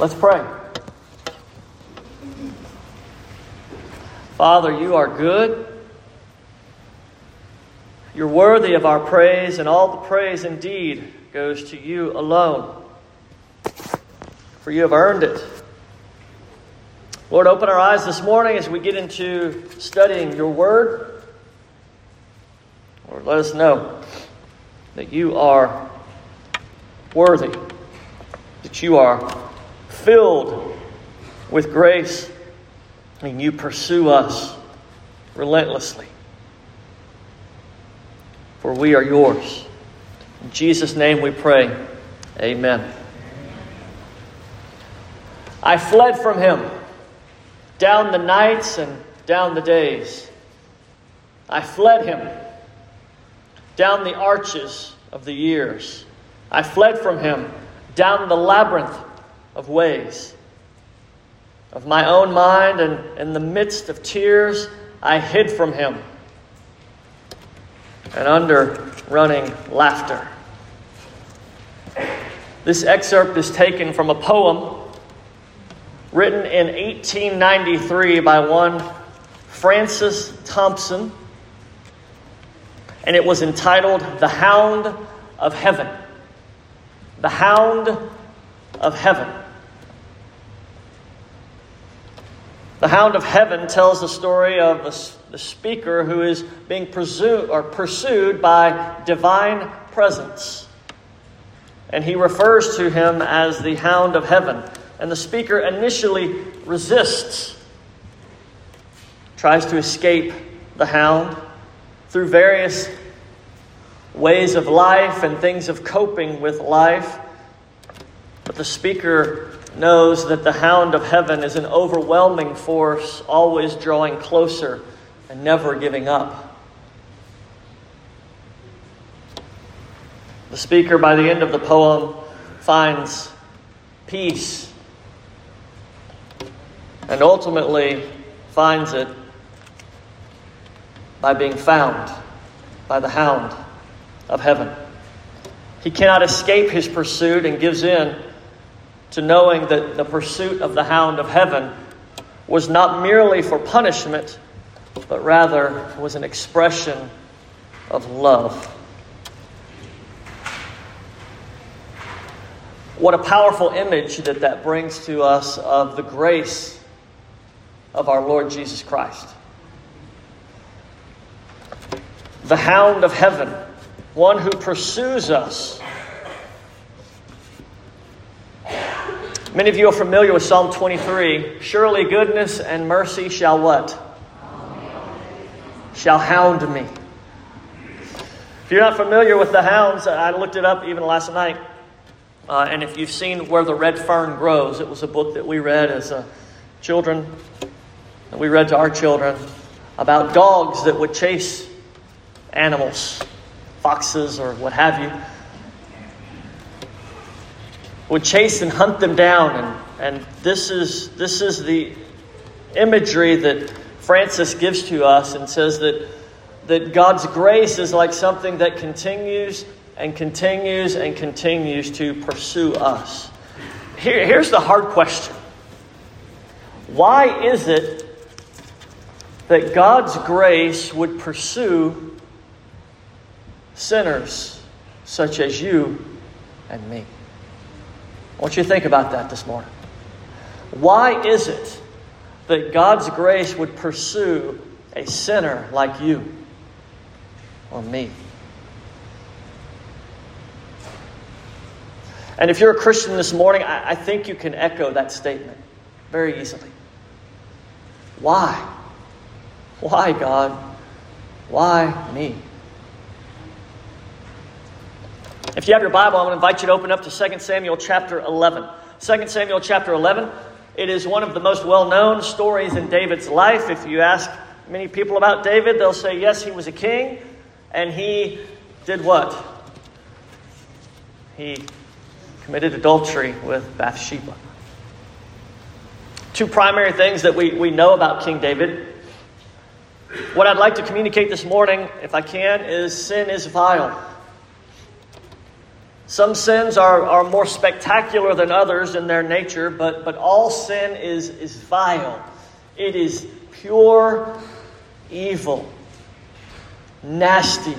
Let's pray. Father, you are good. You're worthy of our praise, and all the praise indeed goes to you alone. For you have earned it. Lord, open our eyes this morning as we get into studying your word. Lord, let us know that you are worthy, that you are filled with grace, and you pursue us relentlessly. For we are yours. In Jesus' name we pray. Amen. I fled from him down the nights and down the days. I fled him down the arches of the years. I fled from him down the labyrinth of ways. Of my own mind and in the midst of tears, I hid from him and under running laughter. This excerpt is taken from a poem written in 1893 by one Francis Thompson, and it was entitled The Hound of Heaven. The Hound of Heaven. The Hound of Heaven tells the story of the, speaker who is being pursued, or pursued by divine presence. And he refers to him as the Hound of Heaven. And the speaker initially resists, tries to escape the hound through various ways of life and things of coping with life. But the speaker knows that the hound of heaven is an overwhelming force, always drawing closer and never giving up. The speaker, by the end of the poem, finds peace and ultimately finds it by being found by the hound of heaven. He cannot escape his pursuit and gives in to knowing that the pursuit of the hound of heaven was not merely for punishment, but rather was an expression of love. What a powerful image that that brings to us of the grace of our Lord Jesus Christ. The hound of heaven, one who pursues us. Many of you are familiar with Psalm 23. Surely goodness and mercy shall what? Shall hound me. If you're not familiar with the hounds, I looked it up even last night. Uh, and if you've seen Where the Red Fern Grows, it was a book that we read as uh, children that we read to our children about dogs that would chase animals, foxes or what have you, would chase and hunt them down. And, and this, is, this is the imagery that Francis gives to us and says that, that God's grace is like something that continues and continues and continues to pursue us. Here, here's the hard question Why is it that God's grace would pursue sinners such as you and me. I want you to think about that this morning. Why is it that God's grace would pursue a sinner like you or me? And if you're a Christian this morning, I, think you can echo that statement very easily. Why? Why, God? Why me? If you have your Bible, I'm going to invite you to open up to 2 Samuel chapter 11. 2 Samuel chapter 11, it is one of the most well known stories in David's life. If you ask many people about David, they'll say, yes, he was a king, and he did what? He committed adultery with Bathsheba. Two primary things that we, we know about King David what I'd like to communicate this morning, if I can, is sin is vile. Some sins are, are more spectacular than others in their nature, but, but all sin is, is vile. It is pure evil, nasty.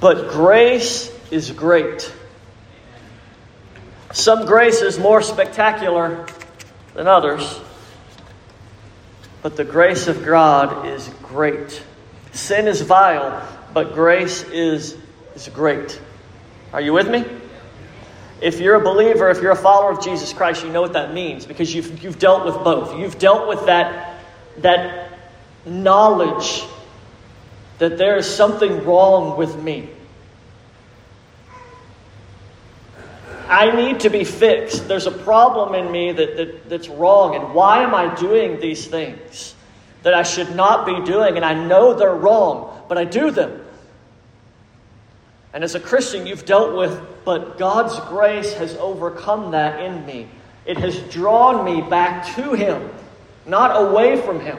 But grace is great. Some grace is more spectacular than others, but the grace of God is great. Sin is vile, but grace is, is great. Are you with me? If you're a believer, if you're a follower of Jesus Christ, you know what that means because you've, you've dealt with both. You've dealt with that, that knowledge that there is something wrong with me. I need to be fixed. There's a problem in me that, that, that's wrong. And why am I doing these things that I should not be doing? And I know they're wrong, but I do them. And as a Christian, you've dealt with, but God's grace has overcome that in me. It has drawn me back to Him, not away from Him.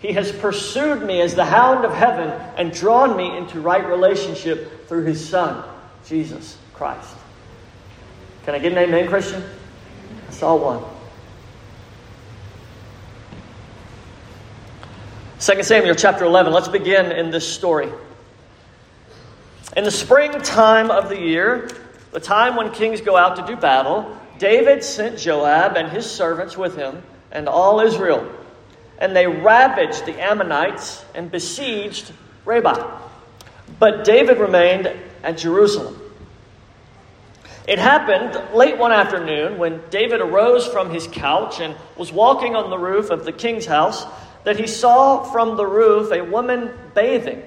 He has pursued me as the hound of heaven and drawn me into right relationship through His Son, Jesus Christ. Can I get an amen, Christian? I saw one. 2 Samuel chapter 11. Let's begin in this story. In the springtime of the year, the time when kings go out to do battle, David sent Joab and his servants with him and all Israel. And they ravaged the Ammonites and besieged Rabbah. But David remained at Jerusalem. It happened late one afternoon when David arose from his couch and was walking on the roof of the king's house that he saw from the roof a woman bathing.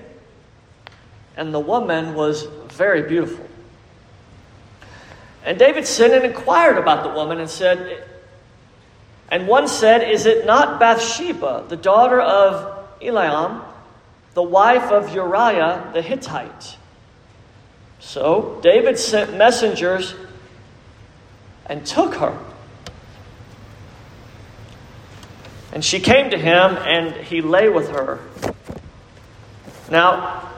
And the woman was very beautiful. And David sent and inquired about the woman and said, and one said, Is it not Bathsheba, the daughter of Eliam, the wife of Uriah the Hittite? So David sent messengers and took her. And she came to him, and he lay with her. Now,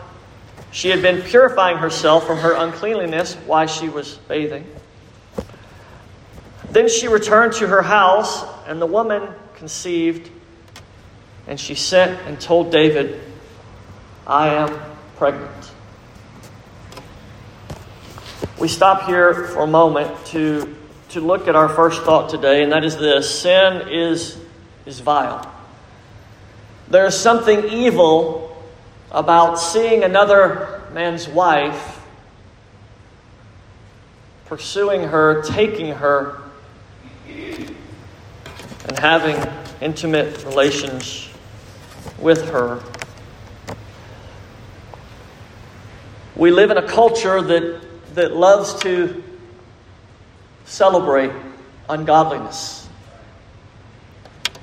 she had been purifying herself from her uncleanliness while she was bathing. Then she returned to her house, and the woman conceived, and she sent and told David, I am pregnant. We stop here for a moment to, to look at our first thought today, and that is this sin is, is vile. There is something evil about seeing another man's wife, pursuing her, taking her, and having intimate relations with her. We live in a culture that that loves to celebrate ungodliness.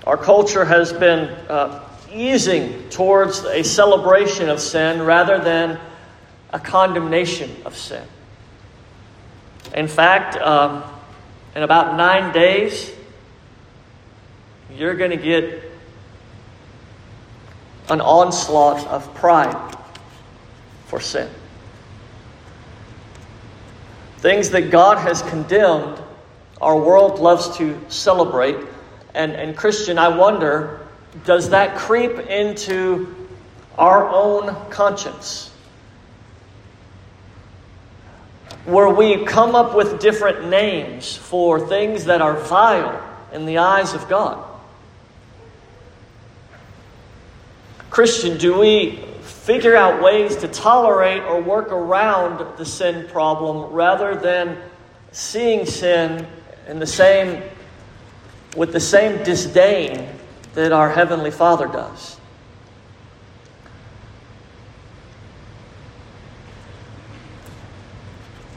Our culture has been uh, easing towards a celebration of sin rather than a condemnation of sin. In fact, um, in about nine days, you're going to get an onslaught of pride for sin. Things that God has condemned, our world loves to celebrate. And, and Christian, I wonder, does that creep into our own conscience? Where we come up with different names for things that are vile in the eyes of God. Christian, do we figure out ways to tolerate or work around the sin problem rather than seeing sin in the same with the same disdain that our heavenly Father does.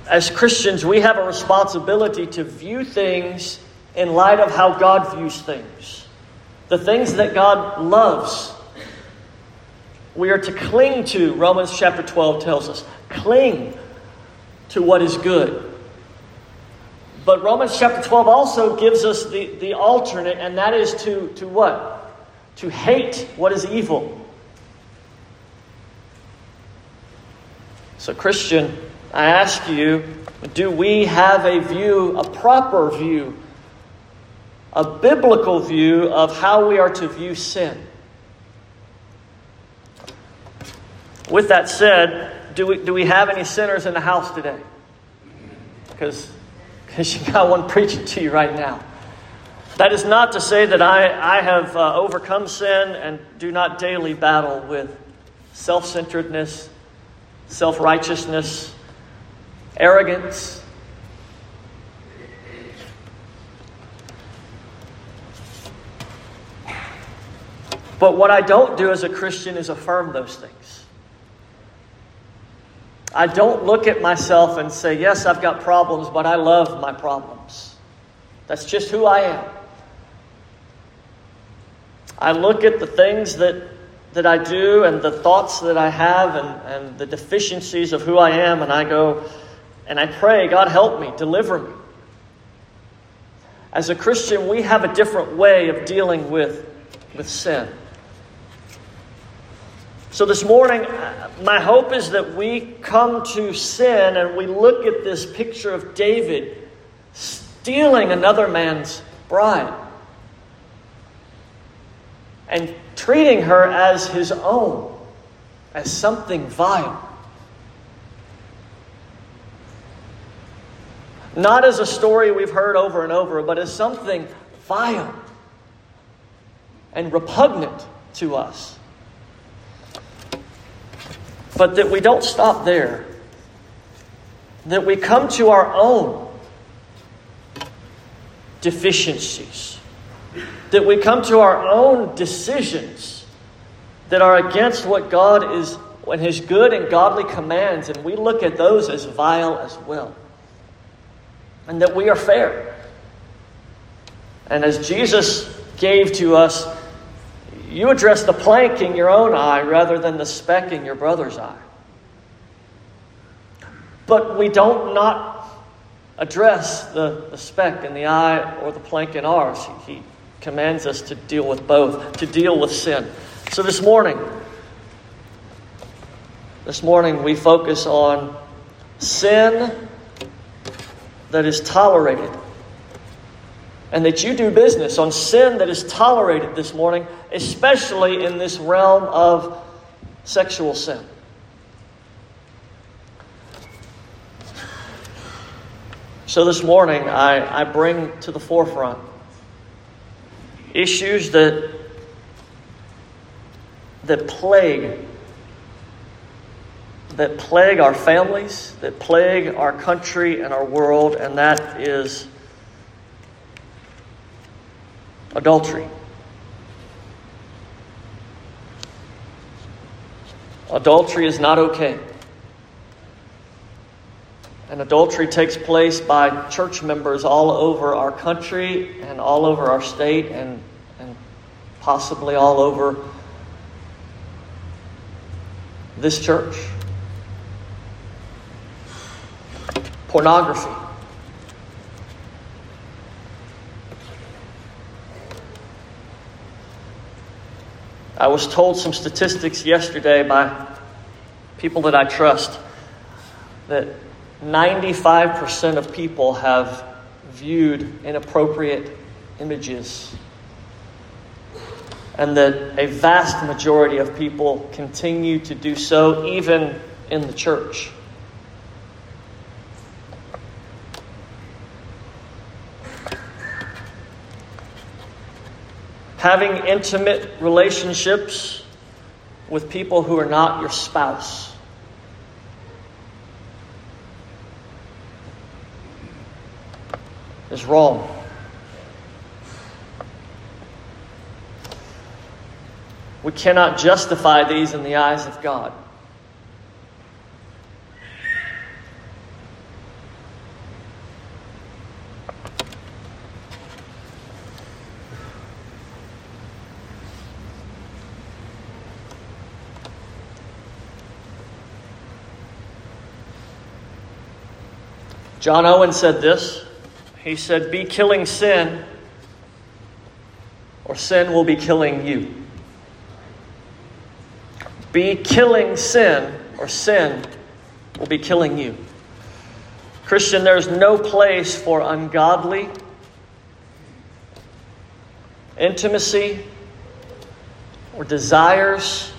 As Christians, we have a responsibility to view things in light of how God views things. The things that God loves we are to cling to, Romans chapter 12 tells us, cling to what is good. But Romans chapter 12 also gives us the, the alternate, and that is to, to what? To hate what is evil. So, Christian, I ask you, do we have a view, a proper view, a biblical view of how we are to view sin? With that said, do we, do we have any sinners in the house today? Because you got one preaching to you right now. That is not to say that I, I have uh, overcome sin and do not daily battle with self centeredness, self righteousness, arrogance. But what I don't do as a Christian is affirm those things. I don't look at myself and say, Yes, I've got problems, but I love my problems. That's just who I am. I look at the things that that I do and the thoughts that I have and, and the deficiencies of who I am, and I go and I pray, God, help me, deliver me. As a Christian, we have a different way of dealing with, with sin. So this morning, my hope is that we come to sin and we look at this picture of David stealing another man's bride and treating her as his own, as something vile. Not as a story we've heard over and over, but as something vile and repugnant to us. But that we don't stop there, that we come to our own deficiencies that we come to our own decisions that are against what God is and His good and godly commands, and we look at those as vile as well. And that we are fair. And as Jesus gave to us, you address the plank in your own eye rather than the speck in your brother's eye. But we don't not address the, the speck in the eye or the plank in ours. He, commands us to deal with both, to deal with sin. So this morning, this morning we focus on sin that is tolerated. And that you do business on sin that is tolerated this morning, especially in this realm of sexual sin. So this morning, I, I bring to the forefront issues that, that plague that plague our families, that plague our country and our world, and that is adultery. Adultery is not okay. And adultery takes place by church members all over our country and all over our state and, and possibly all over this church. Pornography. I was told some statistics yesterday by people that I trust that 95% of people have viewed inappropriate images, and that a vast majority of people continue to do so, even in the church. Having intimate relationships with people who are not your spouse is wrong. We cannot justify these in the eyes of God. John Owen said this he said, Be killing sin, or sin will be killing you. Be killing sin, or sin will be killing you. Christian, there's no place for ungodly intimacy or desires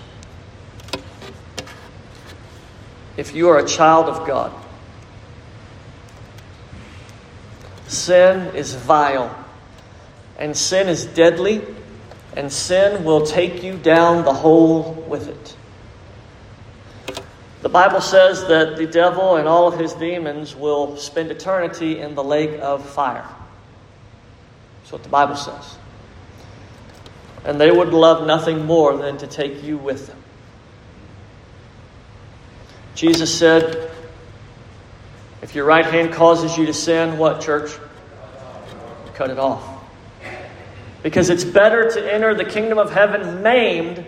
if you are a child of God. Sin is vile, and sin is deadly, and sin will take you down the hole with it. The Bible says that the devil and all of his demons will spend eternity in the lake of fire. That's what the Bible says. And they would love nothing more than to take you with them. Jesus said, If your right hand causes you to sin, what, church? Cut it off. Because it's better to enter the kingdom of heaven maimed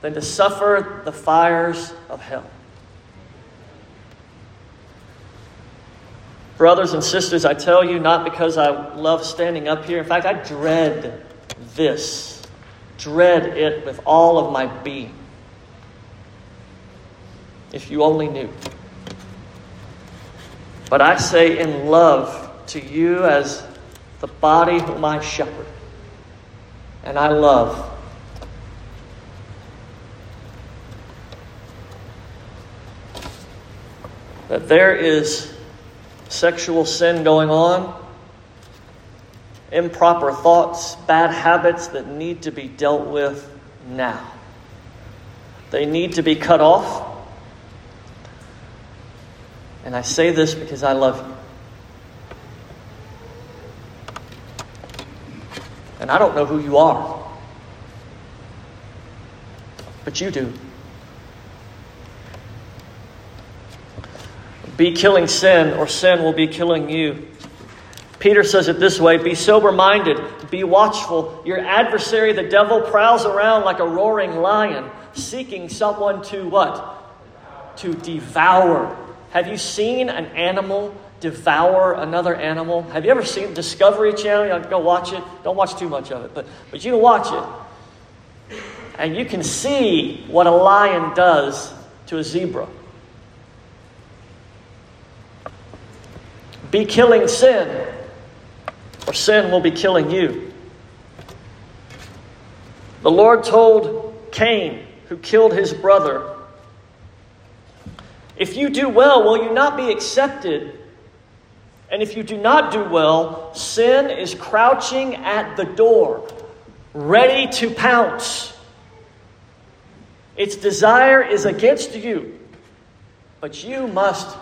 than to suffer the fires of hell. Brothers and sisters, I tell you, not because I love standing up here. In fact, I dread this, dread it with all of my being. If you only knew. But I say in love to you as the body whom I shepherd and I love. That there is sexual sin going on improper thoughts, bad habits that need to be dealt with now. They need to be cut off. And I say this because I love you. And I don't know who you are, but you do. Be killing sin, or sin will be killing you. Peter says it this way Be sober minded, be watchful. Your adversary, the devil, prowls around like a roaring lion, seeking someone to what? To devour. Have you seen an animal devour another animal? Have you ever seen Discovery Channel? You go watch it. Don't watch too much of it, but, but you can watch it. And you can see what a lion does to a zebra. Be killing sin or sin will be killing you. The Lord told Cain, who killed his brother, If you do well, will you not be accepted? And if you do not do well, sin is crouching at the door, ready to pounce. Its desire is against you, but you must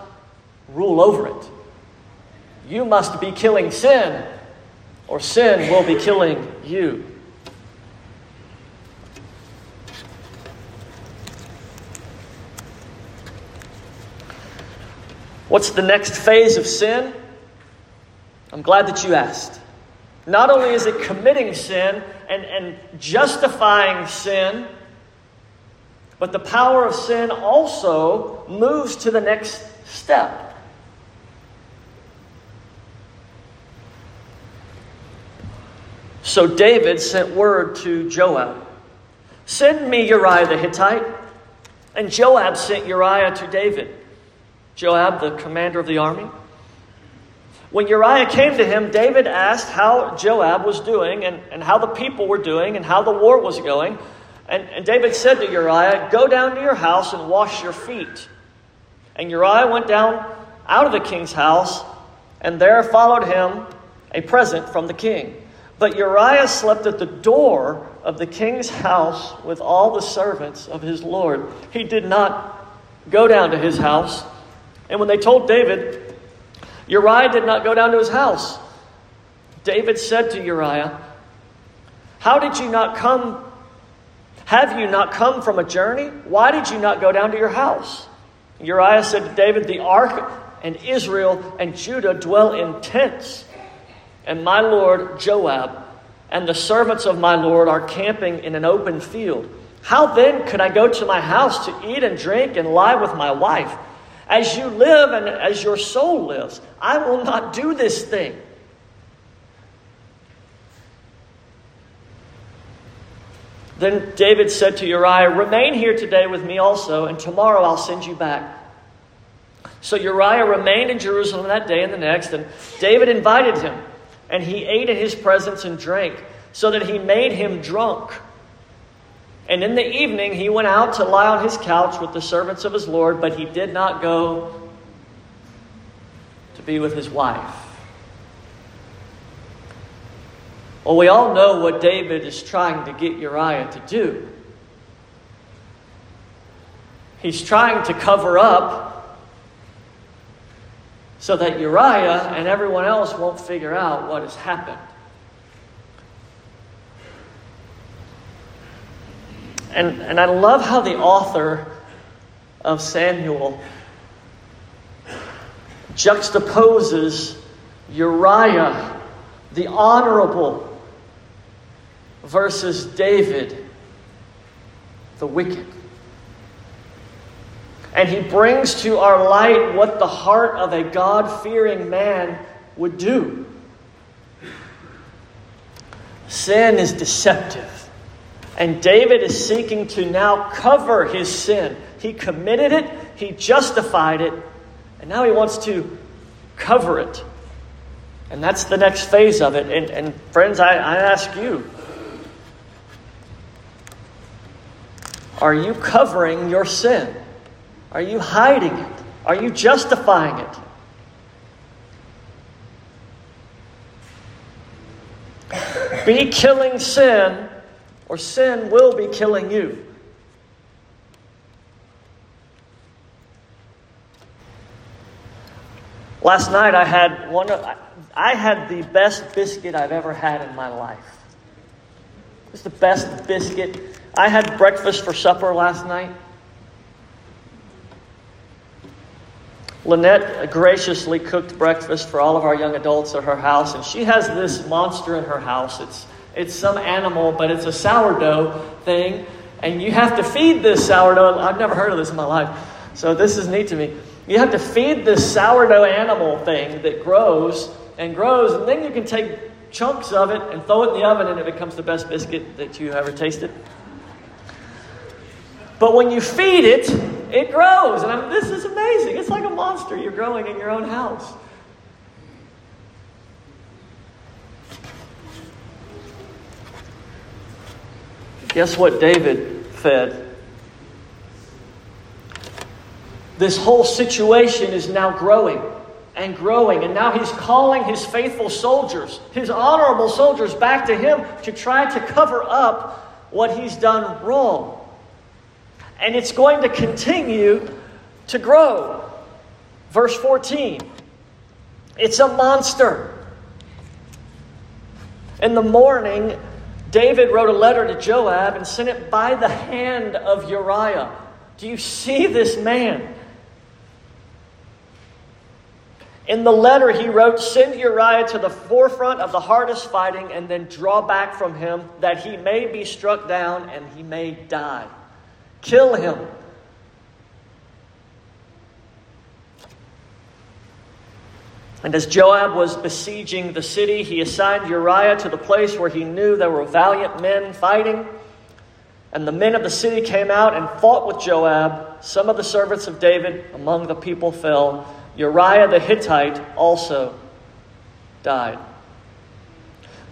rule over it. You must be killing sin or sin will be killing you. What's the next phase of sin? I'm glad that you asked. Not only is it committing sin and, and justifying sin, but the power of sin also moves to the next step. So David sent word to Joab Send me Uriah the Hittite. And Joab sent Uriah to David. Joab, the commander of the army. When Uriah came to him, David asked how Joab was doing and, and how the people were doing and how the war was going. And, and David said to Uriah, Go down to your house and wash your feet. And Uriah went down out of the king's house, and there followed him a present from the king. But Uriah slept at the door of the king's house with all the servants of his Lord. He did not go down to his house. And when they told David, Uriah did not go down to his house. David said to Uriah, How did you not come? Have you not come from a journey? Why did you not go down to your house? Uriah said to David, The ark and Israel and Judah dwell in tents and my lord Joab and the servants of my lord are camping in an open field. How then could I go to my house to eat and drink and lie with my wife? As you live and as your soul lives, I will not do this thing. Then David said to Uriah, Remain here today with me also, and tomorrow I'll send you back So Uriah remained in Jerusalem that day and the next, and David invited him, and he ate in his presence and drank, so that he made him drunk. And in the evening he went out to lie on his couch with the servants of his Lord, but he did not go to be with his wife. Well, we all know what David is trying to get Uriah to do. He's trying to cover up so that Uriah and everyone else won't figure out what has happened. And, and I love how the author of Samuel juxtaposes Uriah, the honorable, versus David, the wicked. And he brings to our light what the heart of a God fearing man would do. Sin is deceptive. And David is seeking to now cover his sin. He committed it, he justified it, and now he wants to cover it. And that's the next phase of it. And, and friends, I, I ask you are you covering your sin? Are you hiding it? Are you justifying it? Be killing sin or sin will be killing you. Last night I had one of, I had the best biscuit I've ever had in my life. It was the best biscuit. I had breakfast for supper last night. Lynette graciously cooked breakfast for all of our young adults at her house, and she has this monster in her house. It's it's some animal, but it's a sourdough thing. And you have to feed this sourdough. I've never heard of this in my life. So this is neat to me. You have to feed this sourdough animal thing that grows and grows, and then you can take chunks of it and throw it in the oven, and it becomes the best biscuit that you ever tasted. But when you feed it, it grows. And I'm, this is amazing. It's like a monster you're growing in your own house. Guess what David fed? This whole situation is now growing and growing, and now he's calling his faithful soldiers, his honorable soldiers, back to him to try to cover up what he's done wrong. And it's going to continue to grow. Verse 14 it's a monster. In the morning, David wrote a letter to Joab and sent it by the hand of Uriah. Do you see this man? In the letter, he wrote, Send Uriah to the forefront of the hardest fighting and then draw back from him that he may be struck down and he may die. Kill him And as Joab was besieging the city, he assigned Uriah to the place where he knew there were valiant men fighting. And the men of the city came out and fought with Joab. Some of the servants of David among the people fell. Uriah the Hittite also died.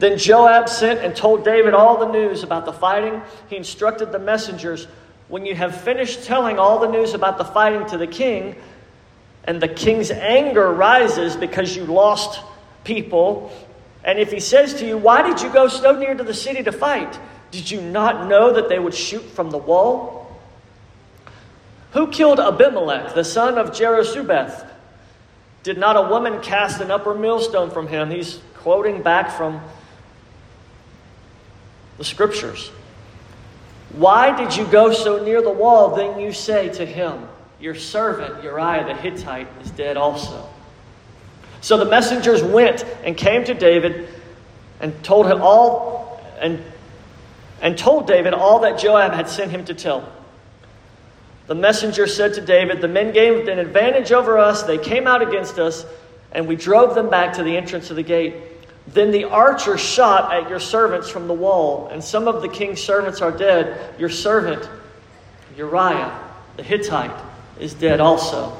Then Joab sent and told David all the news about the fighting. He instructed the messengers When you have finished telling all the news about the fighting to the king, and the king's anger rises because you lost people. And if he says to you, Why did you go so near to the city to fight? Did you not know that they would shoot from the wall? Who killed Abimelech, the son of Jerubbaal? Did not a woman cast an upper millstone from him? He's quoting back from the scriptures. Why did you go so near the wall? Then you say to him, your servant Uriah the Hittite is dead also. So the messengers went and came to David and told him all and, and told David all that Joab had sent him to tell. The messenger said to David, The men gained an advantage over us. They came out against us, and we drove them back to the entrance of the gate. Then the archer shot at your servants from the wall, and some of the king's servants are dead. Your servant, Uriah the Hittite, is dead also.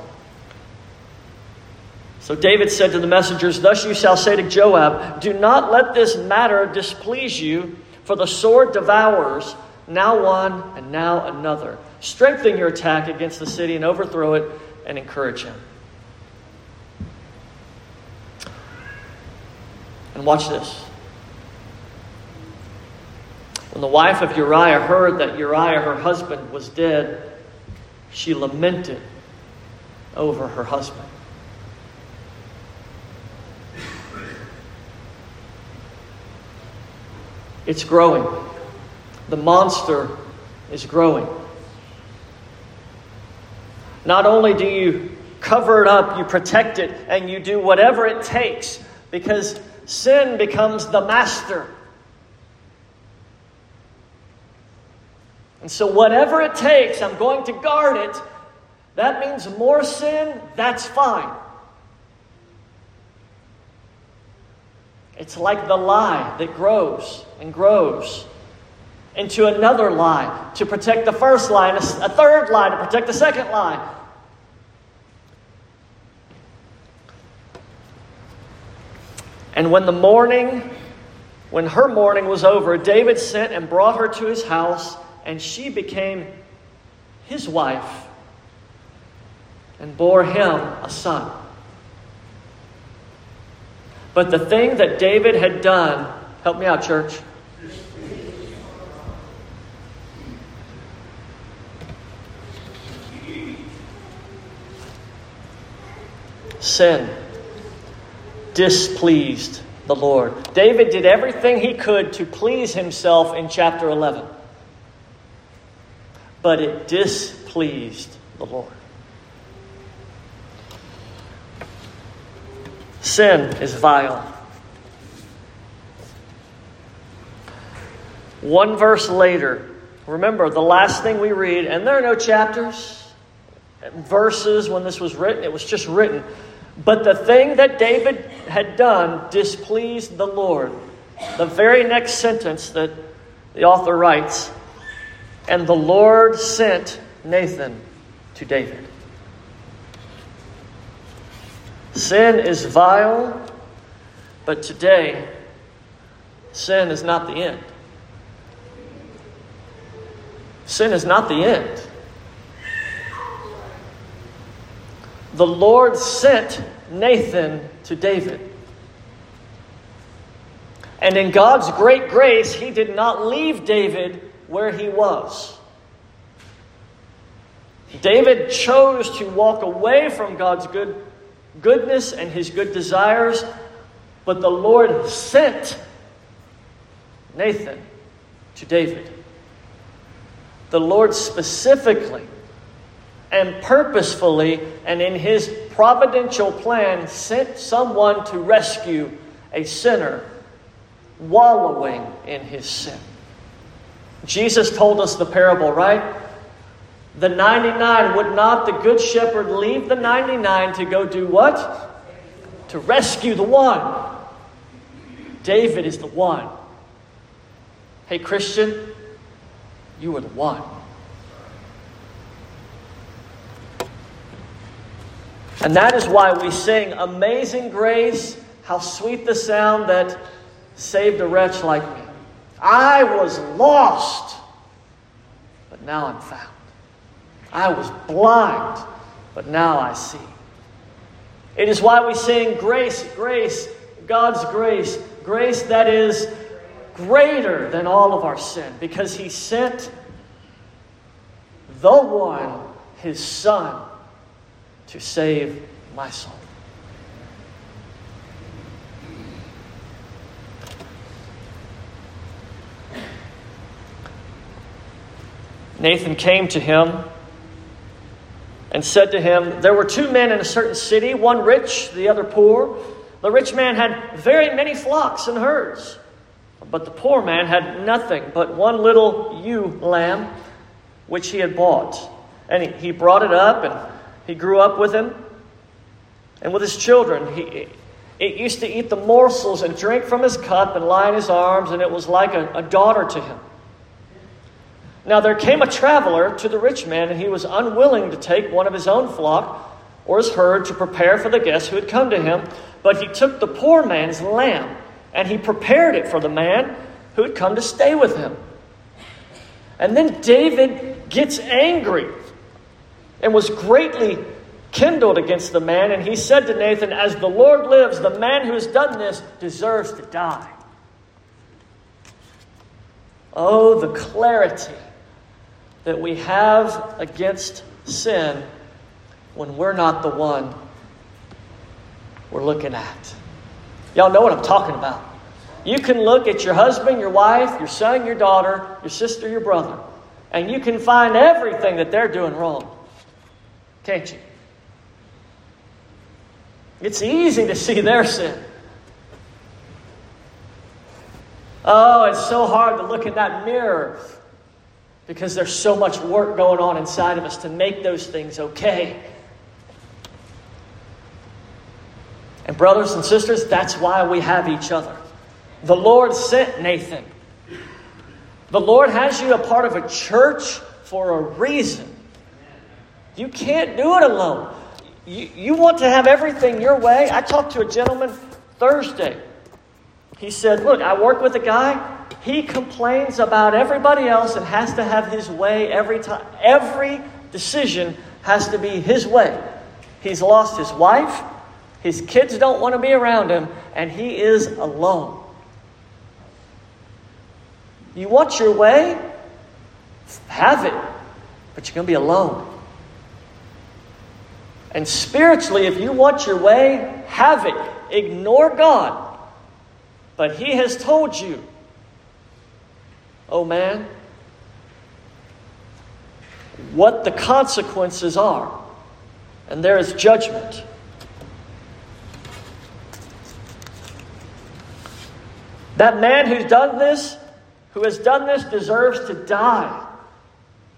So David said to the messengers, Thus you shall say to Joab, Do not let this matter displease you, for the sword devours now one and now another. Strengthen your attack against the city and overthrow it and encourage him. And watch this. When the wife of Uriah heard that Uriah, her husband, was dead, she lamented over her husband. It's growing. The monster is growing. Not only do you cover it up, you protect it, and you do whatever it takes because sin becomes the master. And so, whatever it takes, I'm going to guard it. That means more sin, that's fine. It's like the lie that grows and grows into another lie to protect the first lie, a third lie to protect the second lie. And when the mourning, when her mourning was over, David sent and brought her to his house, and she became his wife and bore him a son. But the thing that David had done, help me out, church. Sin displeased the Lord. David did everything he could to please himself in chapter 11, but it displeased the Lord. Sin is vile. One verse later, remember the last thing we read, and there are no chapters, verses when this was written, it was just written. But the thing that David had done displeased the Lord. The very next sentence that the author writes, and the Lord sent Nathan to David. Sin is vile, but today, sin is not the end. Sin is not the end. The Lord sent Nathan to David. And in God's great grace, he did not leave David where he was. David chose to walk away from God's good goodness and his good desires, but the Lord sent Nathan to David. The Lord specifically and purposefully and in his providential plan sent someone to rescue a sinner wallowing in his sin. Jesus told us the parable, right? The 99 would not the good shepherd leave the 99 to go do what? To rescue the one. David is the one. Hey, Christian, you are the one. And that is why we sing Amazing Grace, how sweet the sound that saved a wretch like me. I was lost, but now I'm found. I was blind, but now I see. It is why we sing grace, grace, God's grace, grace that is greater than all of our sin, because He sent the one, His Son, to save my soul. Nathan came to him and said to him, There were two men in a certain city, one rich, the other poor. The rich man had very many flocks and herds, but the poor man had nothing but one little ewe lamb which he had bought. And he, brought it up and he grew up with him and with his children. He, it used to eat the morsels and drink from his cup and lie in his arms, and it was like a, a daughter to him. Now there came a traveler to the rich man, and he was unwilling to take one of his own flock, or his herd to prepare for the guests who had come to him, but he took the poor man's lamb and he prepared it for the man who had come to stay with him. And then David gets angry and was greatly kindled against the man, and he said to Nathan, As the Lord lives, the man who has done this deserves to die. Oh, the clarity that we have against sin when we're not the one we're looking at. Y'all know what I'm talking about. You can look at your husband, your wife, your son, your daughter, your sister, your brother, and you can find everything that they're doing wrong. Can't you? It's easy to see their sin. Oh, it's so hard to look in that mirror because there's so much work going on inside of us to make those things okay. And, brothers and sisters, that's why we have each other. The Lord sent Nathan. The Lord has you a part of a church for a reason. You can't do it alone. You, you want to have everything your way. I talked to a gentleman Thursday. He said, Look, I work with a guy. He complains about everybody else and has to have his way every time. Every decision has to be his way. He's lost his wife. His kids don't want to be around him, and he is alone. You want your way? Have it, but you're going to be alone. And spiritually, if you want your way, have it. Ignore God. But He has told you, oh man, what the consequences are. And there is judgment. That man who's done this, who has done this, deserves to die.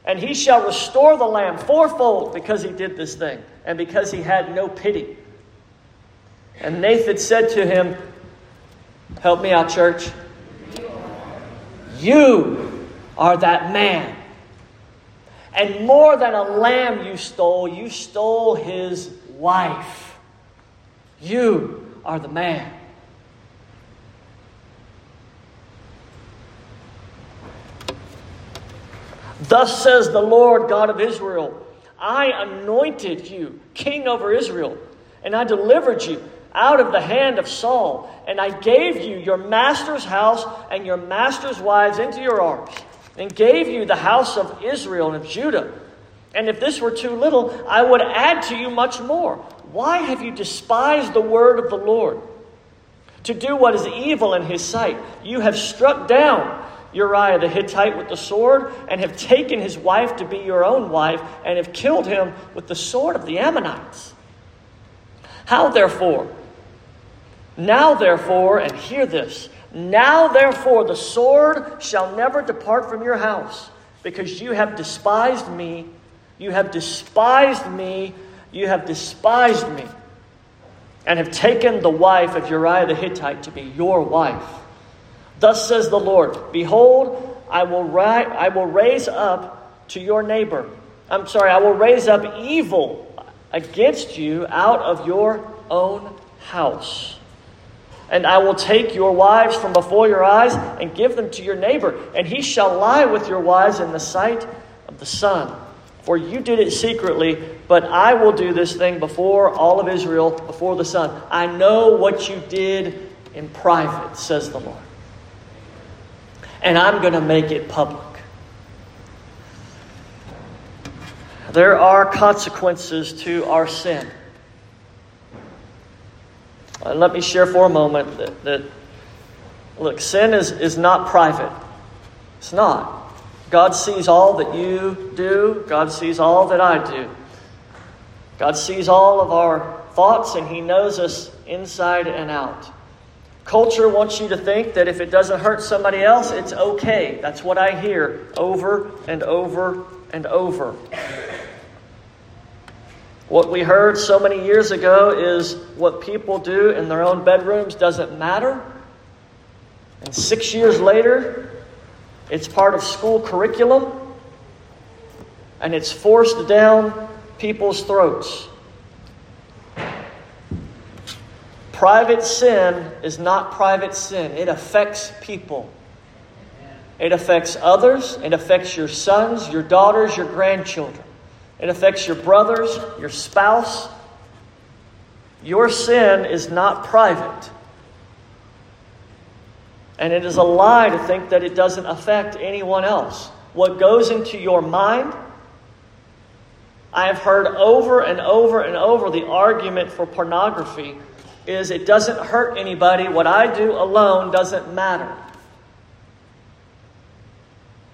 And he shall restore the lamb fourfold because he did this thing and because he had no pity. And Nathan said to him, Help me out, church. You are that man. And more than a lamb you stole, you stole his wife. You are the man. Thus says the Lord God of Israel I anointed you king over Israel, and I delivered you out of the hand of Saul, and I gave you your master's house and your master's wives into your arms, and gave you the house of Israel and of Judah. And if this were too little, I would add to you much more. Why have you despised the word of the Lord? To do what is evil in his sight. You have struck down Uriah the Hittite with the sword, and have taken his wife to be your own wife, and have killed him with the sword of the Ammonites. How therefore? Now therefore, and hear this now therefore the sword shall never depart from your house, because you have despised me, you have despised me, you have despised me, and have taken the wife of Uriah the Hittite to be your wife. Thus says the Lord Behold, I will, ri- I will raise up to your neighbor. I'm sorry, I will raise up evil against you out of your own house. And I will take your wives from before your eyes and give them to your neighbor, and he shall lie with your wives in the sight of the sun. For you did it secretly, but I will do this thing before all of Israel, before the sun. I know what you did in private, says the Lord and I'm going to make it public. There are consequences to our sin. And let me share for a moment that, that look, sin is, is not private. It's not. God sees all that you do, God sees all that I do. God sees all of our thoughts, and He knows us inside and out. Culture wants you to think that if it doesn't hurt somebody else, it's okay. That's what I hear over and over and over. What we heard so many years ago is what people do in their own bedrooms doesn't matter. And six years later, it's part of school curriculum and it's forced down people's throats. private sin is not private sin, it affects people. It affects others, it affects your sons, your daughters, your grandchildren. It affects your brothers, your spouse. Your sin is not private. And it is a lie to think that it doesn't affect anyone else. What goes into your mind, I have heard over and over and over the argument for pornography is it doesn't hurt anybody. What I do alone doesn't matter.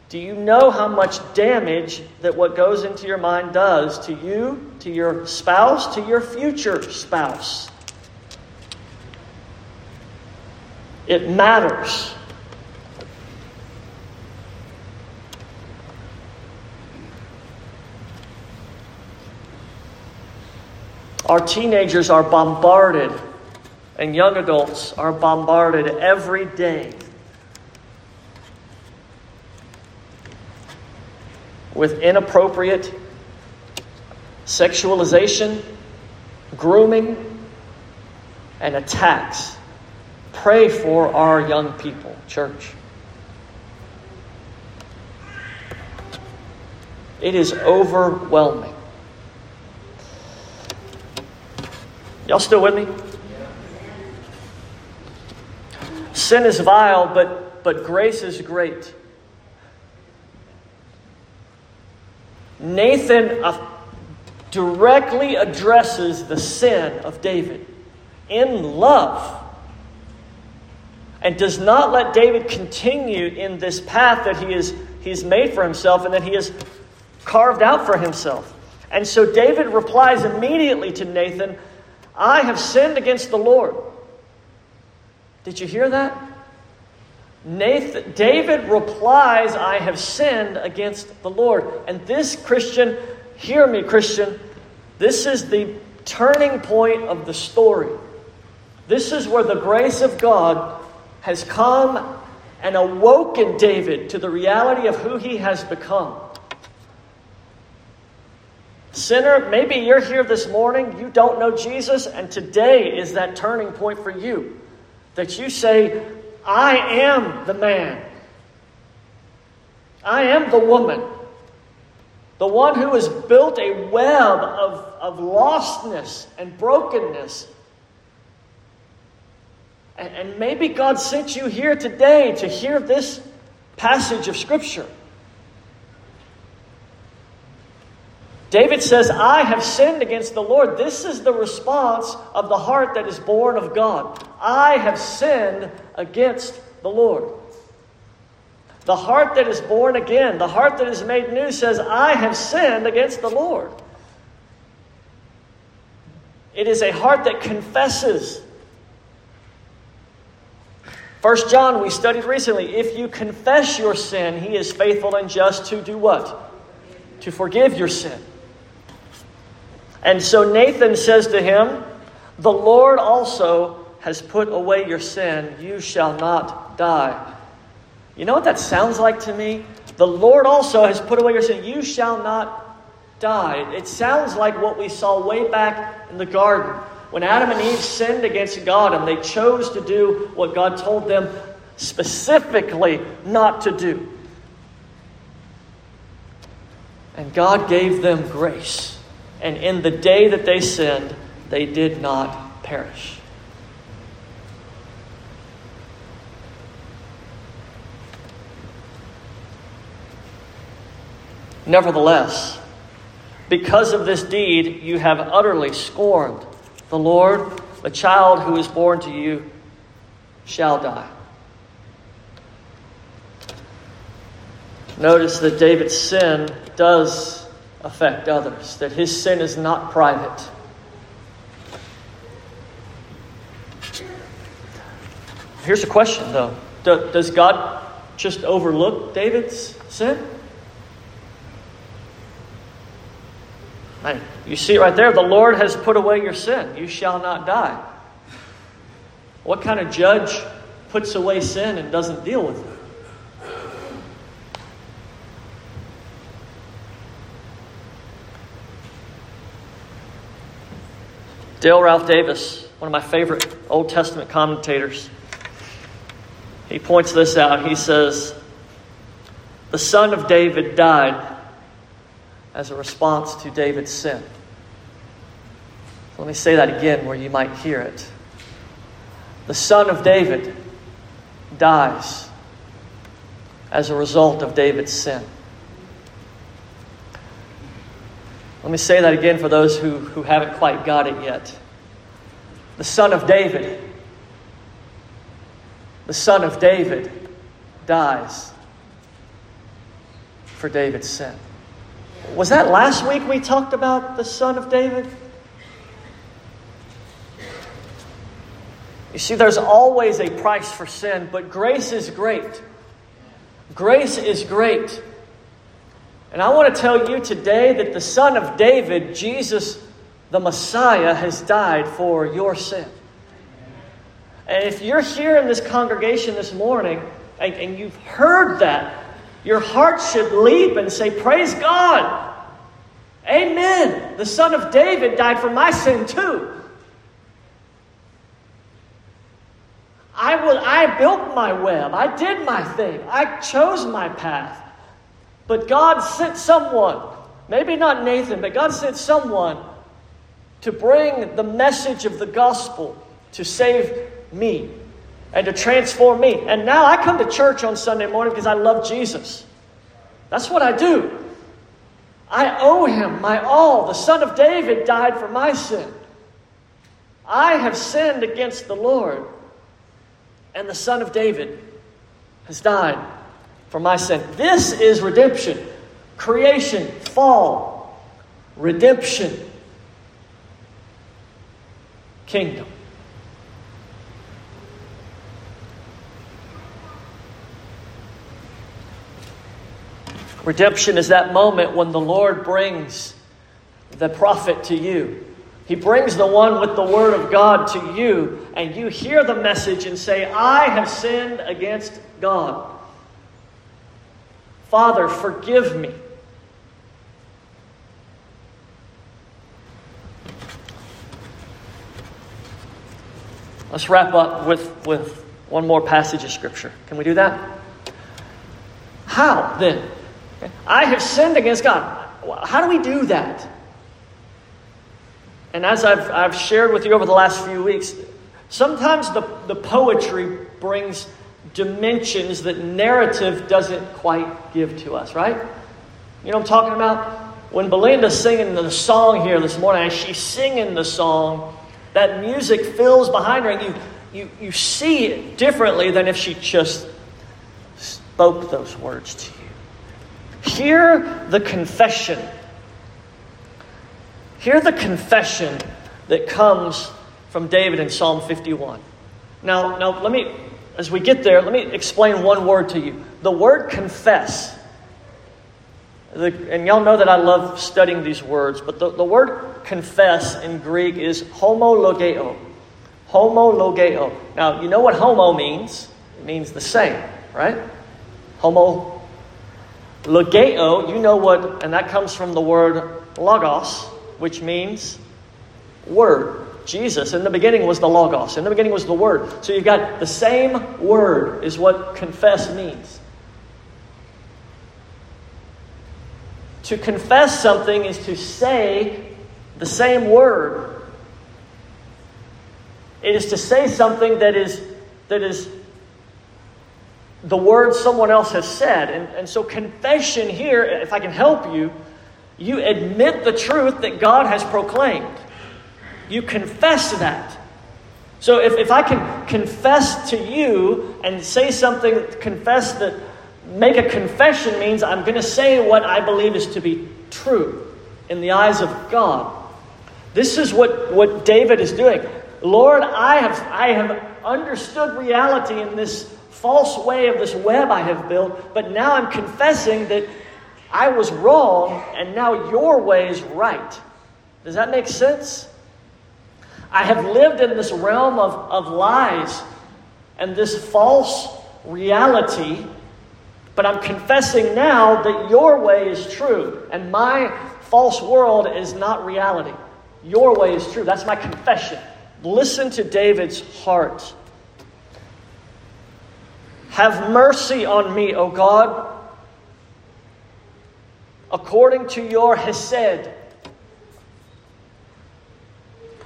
Do you know how much damage that what goes into your mind does to you, to your spouse, to your future spouse? It matters. Our teenagers are bombarded, and young adults are bombarded every day with inappropriate sexualization, grooming, and attacks. Pray for our young people, church. It is overwhelming. Y'all still with me? Sin is vile, but, but grace is great. Nathan uh, directly addresses the sin of David in love and does not let David continue in this path that he is he's made for himself and that he has carved out for himself. And so David replies immediately to Nathan, I have sinned against the Lord. Did you hear that? Nathan, David replies, I have sinned against the Lord. And this, Christian, hear me, Christian, this is the turning point of the story. This is where the grace of God has come and awoken David to the reality of who he has become. Sinner, maybe you're here this morning, you don't know Jesus, and today is that turning point for you. That you say, I am the man. I am the woman. The one who has built a web of, of lostness and brokenness. And, and maybe God sent you here today to hear this passage of Scripture. David says, I have sinned against the Lord. This is the response of the heart that is born of God. I have sinned against the Lord. The heart that is born again, the heart that is made new, says, I have sinned against the Lord. It is a heart that confesses. First John, we studied recently, if you confess your sin, he is faithful and just to do what? To forgive your sin. And so Nathan says to him, The Lord also has put away your sin. You shall not die. You know what that sounds like to me? The Lord also has put away your sin. You shall not die. It sounds like what we saw way back in the garden when Adam and Eve sinned against God and they chose to do what God told them specifically not to do. And God gave them grace and in the day that they sinned, they did not perish. Nevertheless, because of this deed, you have utterly scorned the Lord. The child who is born to you shall die. Notice that David's sin does affect others, that his sin is not private. Here's a question, though Does God just overlook David's sin? You see it right there. The Lord has put away your sin. You shall not die. What kind of judge puts away sin and doesn't deal with it? Dale Ralph Davis one of my favorite Old Testament commentators, he points this out. He says, The son of David died as a response to David's sin. Let me say that again where you might hear it. The son of David dies as a result of David's sin. Let me say that again for those who, who haven't quite got it yet. The son of David, the son of David dies for David's sin. Was that last week we talked about the son of David? You see, there's always a price for sin, but grace is great. Grace is great. And I want to tell you today that the Son of David, Jesus the Messiah, has died for your sin. And if you're here in this congregation this morning and, and you've heard that, your heart should leap and say, Praise God! Amen! The Son of David died for my sin too. I, was, I built my web. I did my thing. I chose my path. But God sent someone, maybe not Nathan, but God sent someone to bring the message of the gospel to save me and to transform me. And now I come to church on Sunday morning because I love Jesus. That's what I do. I owe him my all. The Son of David died for my sin. I have sinned against the Lord, and the Son of David has died for my sin. This is redemption. Creation, fall, redemption, kingdom. Redemption is that moment when the Lord brings the prophet to you. He brings the one with the word of God to you, and you hear the message and say, I have sinned against God. Father, forgive me. Let's wrap up with, with one more passage of Scripture. Can we do that? How then? I have sinned against God. How do we do that? And as I've, I've shared with you over the last few weeks, sometimes the, the poetry brings dimensions that narrative doesn't quite give to us, right? You know I'm talking about? When Belinda's singing the song here this morning, as she's singing the song, that music fills behind her, and you, you, you see it differently than if she just spoke those words to you. Hear the confession. Hear the confession that comes from David in Psalm 51. Now, now let me as we get there, let me explain one word to you. The word confess. The, and y'all know that I love studying these words, but the, the word confess in Greek is homologeo. Homologeo. Now, you know what homo means? It means the same, right? Homo logeo, you know what, and that comes from the word logos, which means word. Jesus. In the beginning was the Logos. In the beginning was the Word. So you've got the same word, is what confess means. To confess something is to say the same word. It is to say something that is, that is the word someone else has said. And, and so, confession here, if I can help you, you admit the truth that God has proclaimed. You confess that. So if, if I can confess to you and say something, confess that, make a confession means I'm going to say what I believe is to be true in the eyes of God. This is what, what David is doing. Lord, I have, I have understood reality in this false way of this web I have built, but now I'm confessing that I was wrong and now your way is right. Does that make sense? I have lived in this realm of, of lies and this false reality, but I'm confessing now that your way is true and my false world is not reality. Your way is true. That's my confession. Listen to David's heart. Have mercy on me, O God, according to your Hesed,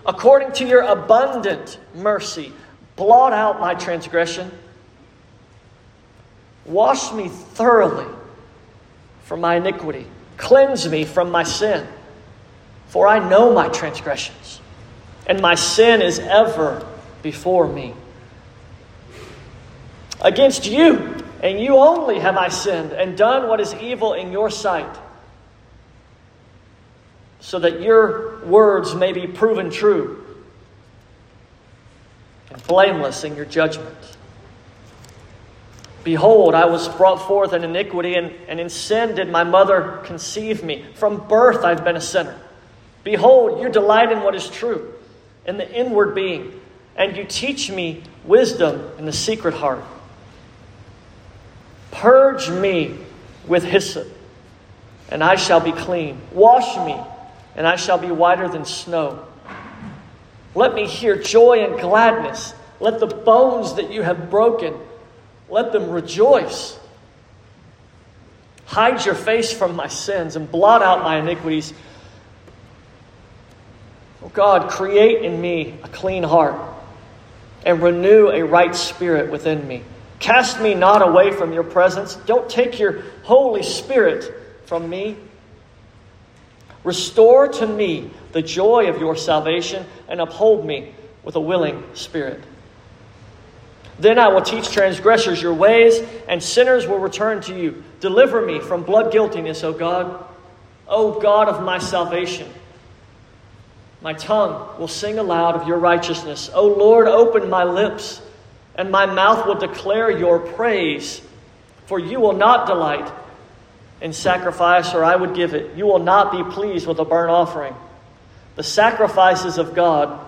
according to your abundant mercy. Blot out my transgression. Wash me thoroughly from my iniquity. Cleanse me from my sin. For I know my transgressions, and my sin is ever before me. Against you, and you only have I sinned, and done what is evil in your sight, so that your words may be proven true and blameless in your judgment. Behold, I was brought forth in iniquity, and, and in sin did my mother conceive me. From birth I've been a sinner. Behold, you delight in what is true, in the inward being, and you teach me wisdom in the secret heart. Purge me with hyssop, and I shall be clean. Wash me, and I shall be whiter than snow. Let me hear joy and gladness. Let the bones that you have broken let them rejoice. Hide your face from my sins and blot out my iniquities. Oh God, create in me a clean heart and renew a right spirit within me. Cast me not away from your presence. Don't take your Holy Spirit from me. Restore to me the joy of your salvation and uphold me with a willing spirit. Then I will teach transgressors your ways, and sinners will return to you. Deliver me from blood guiltiness, O God. O God of my salvation. My tongue will sing aloud of your righteousness. O Lord, open my lips, and my mouth will declare your praise. For you will not delight in sacrifice, or I would give it. You will not be pleased with a burnt offering. The sacrifices of God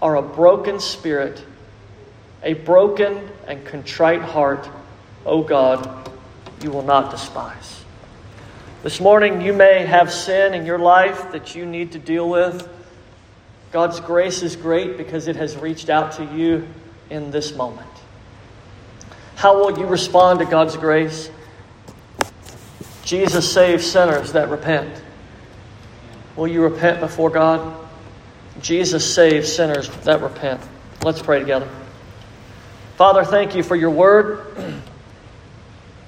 are a broken spirit a broken and contrite heart, O God, you will not despise. This morning, you may have sin in your life that you need to deal with. God's grace is great because it has reached out to you in this moment. How will you respond to God's grace? Jesus saves sinners that repent. Will you repent before God? Jesus saves sinners that repent. Let's pray together. Father, thank you for your word,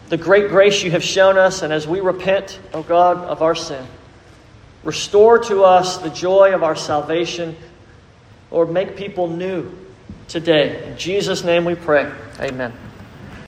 the great grace you have shown us, and as we repent, O oh God, of our sin, restore to us the joy of our salvation. Lord, make people new today. In Jesus' name we pray. Amen.